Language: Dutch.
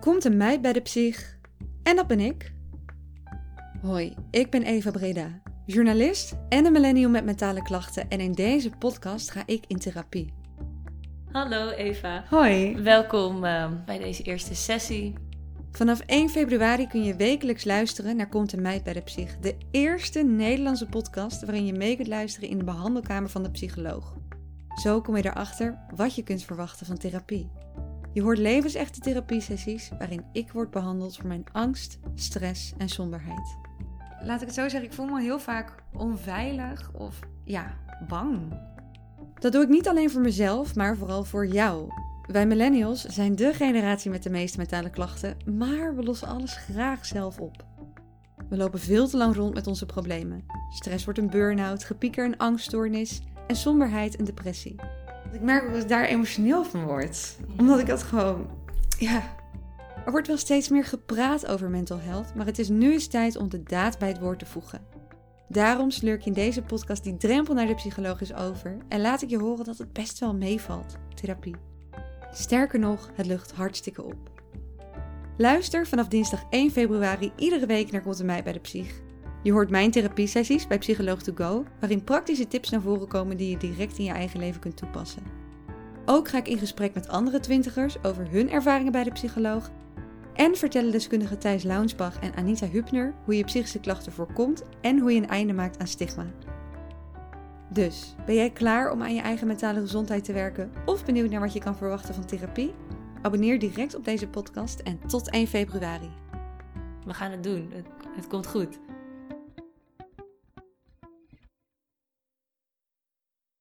Komt een meid bij de psych en dat ben ik. Hoi, ik ben Eva Breda, journalist en een millennial met mentale klachten en in deze podcast ga ik in therapie. Hallo Eva. Hoi. Welkom uh, bij deze eerste sessie. Vanaf 1 februari kun je wekelijks luisteren naar Komt een meid bij de psych, de eerste Nederlandse podcast waarin je mee kunt luisteren in de behandelkamer van de psycholoog. Zo kom je erachter wat je kunt verwachten van therapie. Je hoort levensechte therapiesessies waarin ik word behandeld voor mijn angst, stress en somberheid. Laat ik het zo zeggen, ik voel me heel vaak onveilig of ja, bang. Dat doe ik niet alleen voor mezelf, maar vooral voor jou. Wij millennials zijn de generatie met de meeste mentale klachten, maar we lossen alles graag zelf op. We lopen veel te lang rond met onze problemen. Stress wordt een burn-out, gepieker een angststoornis en somberheid een depressie. Ik merk ook dat ik daar emotioneel van word. Omdat ik dat gewoon. Ja. Er wordt wel steeds meer gepraat over mental health, maar het is nu eens tijd om de daad bij het woord te voegen. Daarom sleur ik in deze podcast die drempel naar de psycholoog is over en laat ik je horen dat het best wel meevalt, therapie. Sterker nog, het lucht hartstikke op. Luister vanaf dinsdag 1 februari iedere week naar Komt mij bij de Psych. Je hoort mijn therapiesessies bij Psycholoog to Go, waarin praktische tips naar voren komen die je direct in je eigen leven kunt toepassen. Ook ga ik in gesprek met andere twintigers over hun ervaringen bij de psycholoog. En vertellen deskundigen Thijs Launsbach en Anita Hupner hoe je psychische klachten voorkomt en hoe je een einde maakt aan stigma. Dus, ben jij klaar om aan je eigen mentale gezondheid te werken of benieuwd naar wat je kan verwachten van therapie? Abonneer direct op deze podcast en tot 1 februari. We gaan het doen. Het komt goed.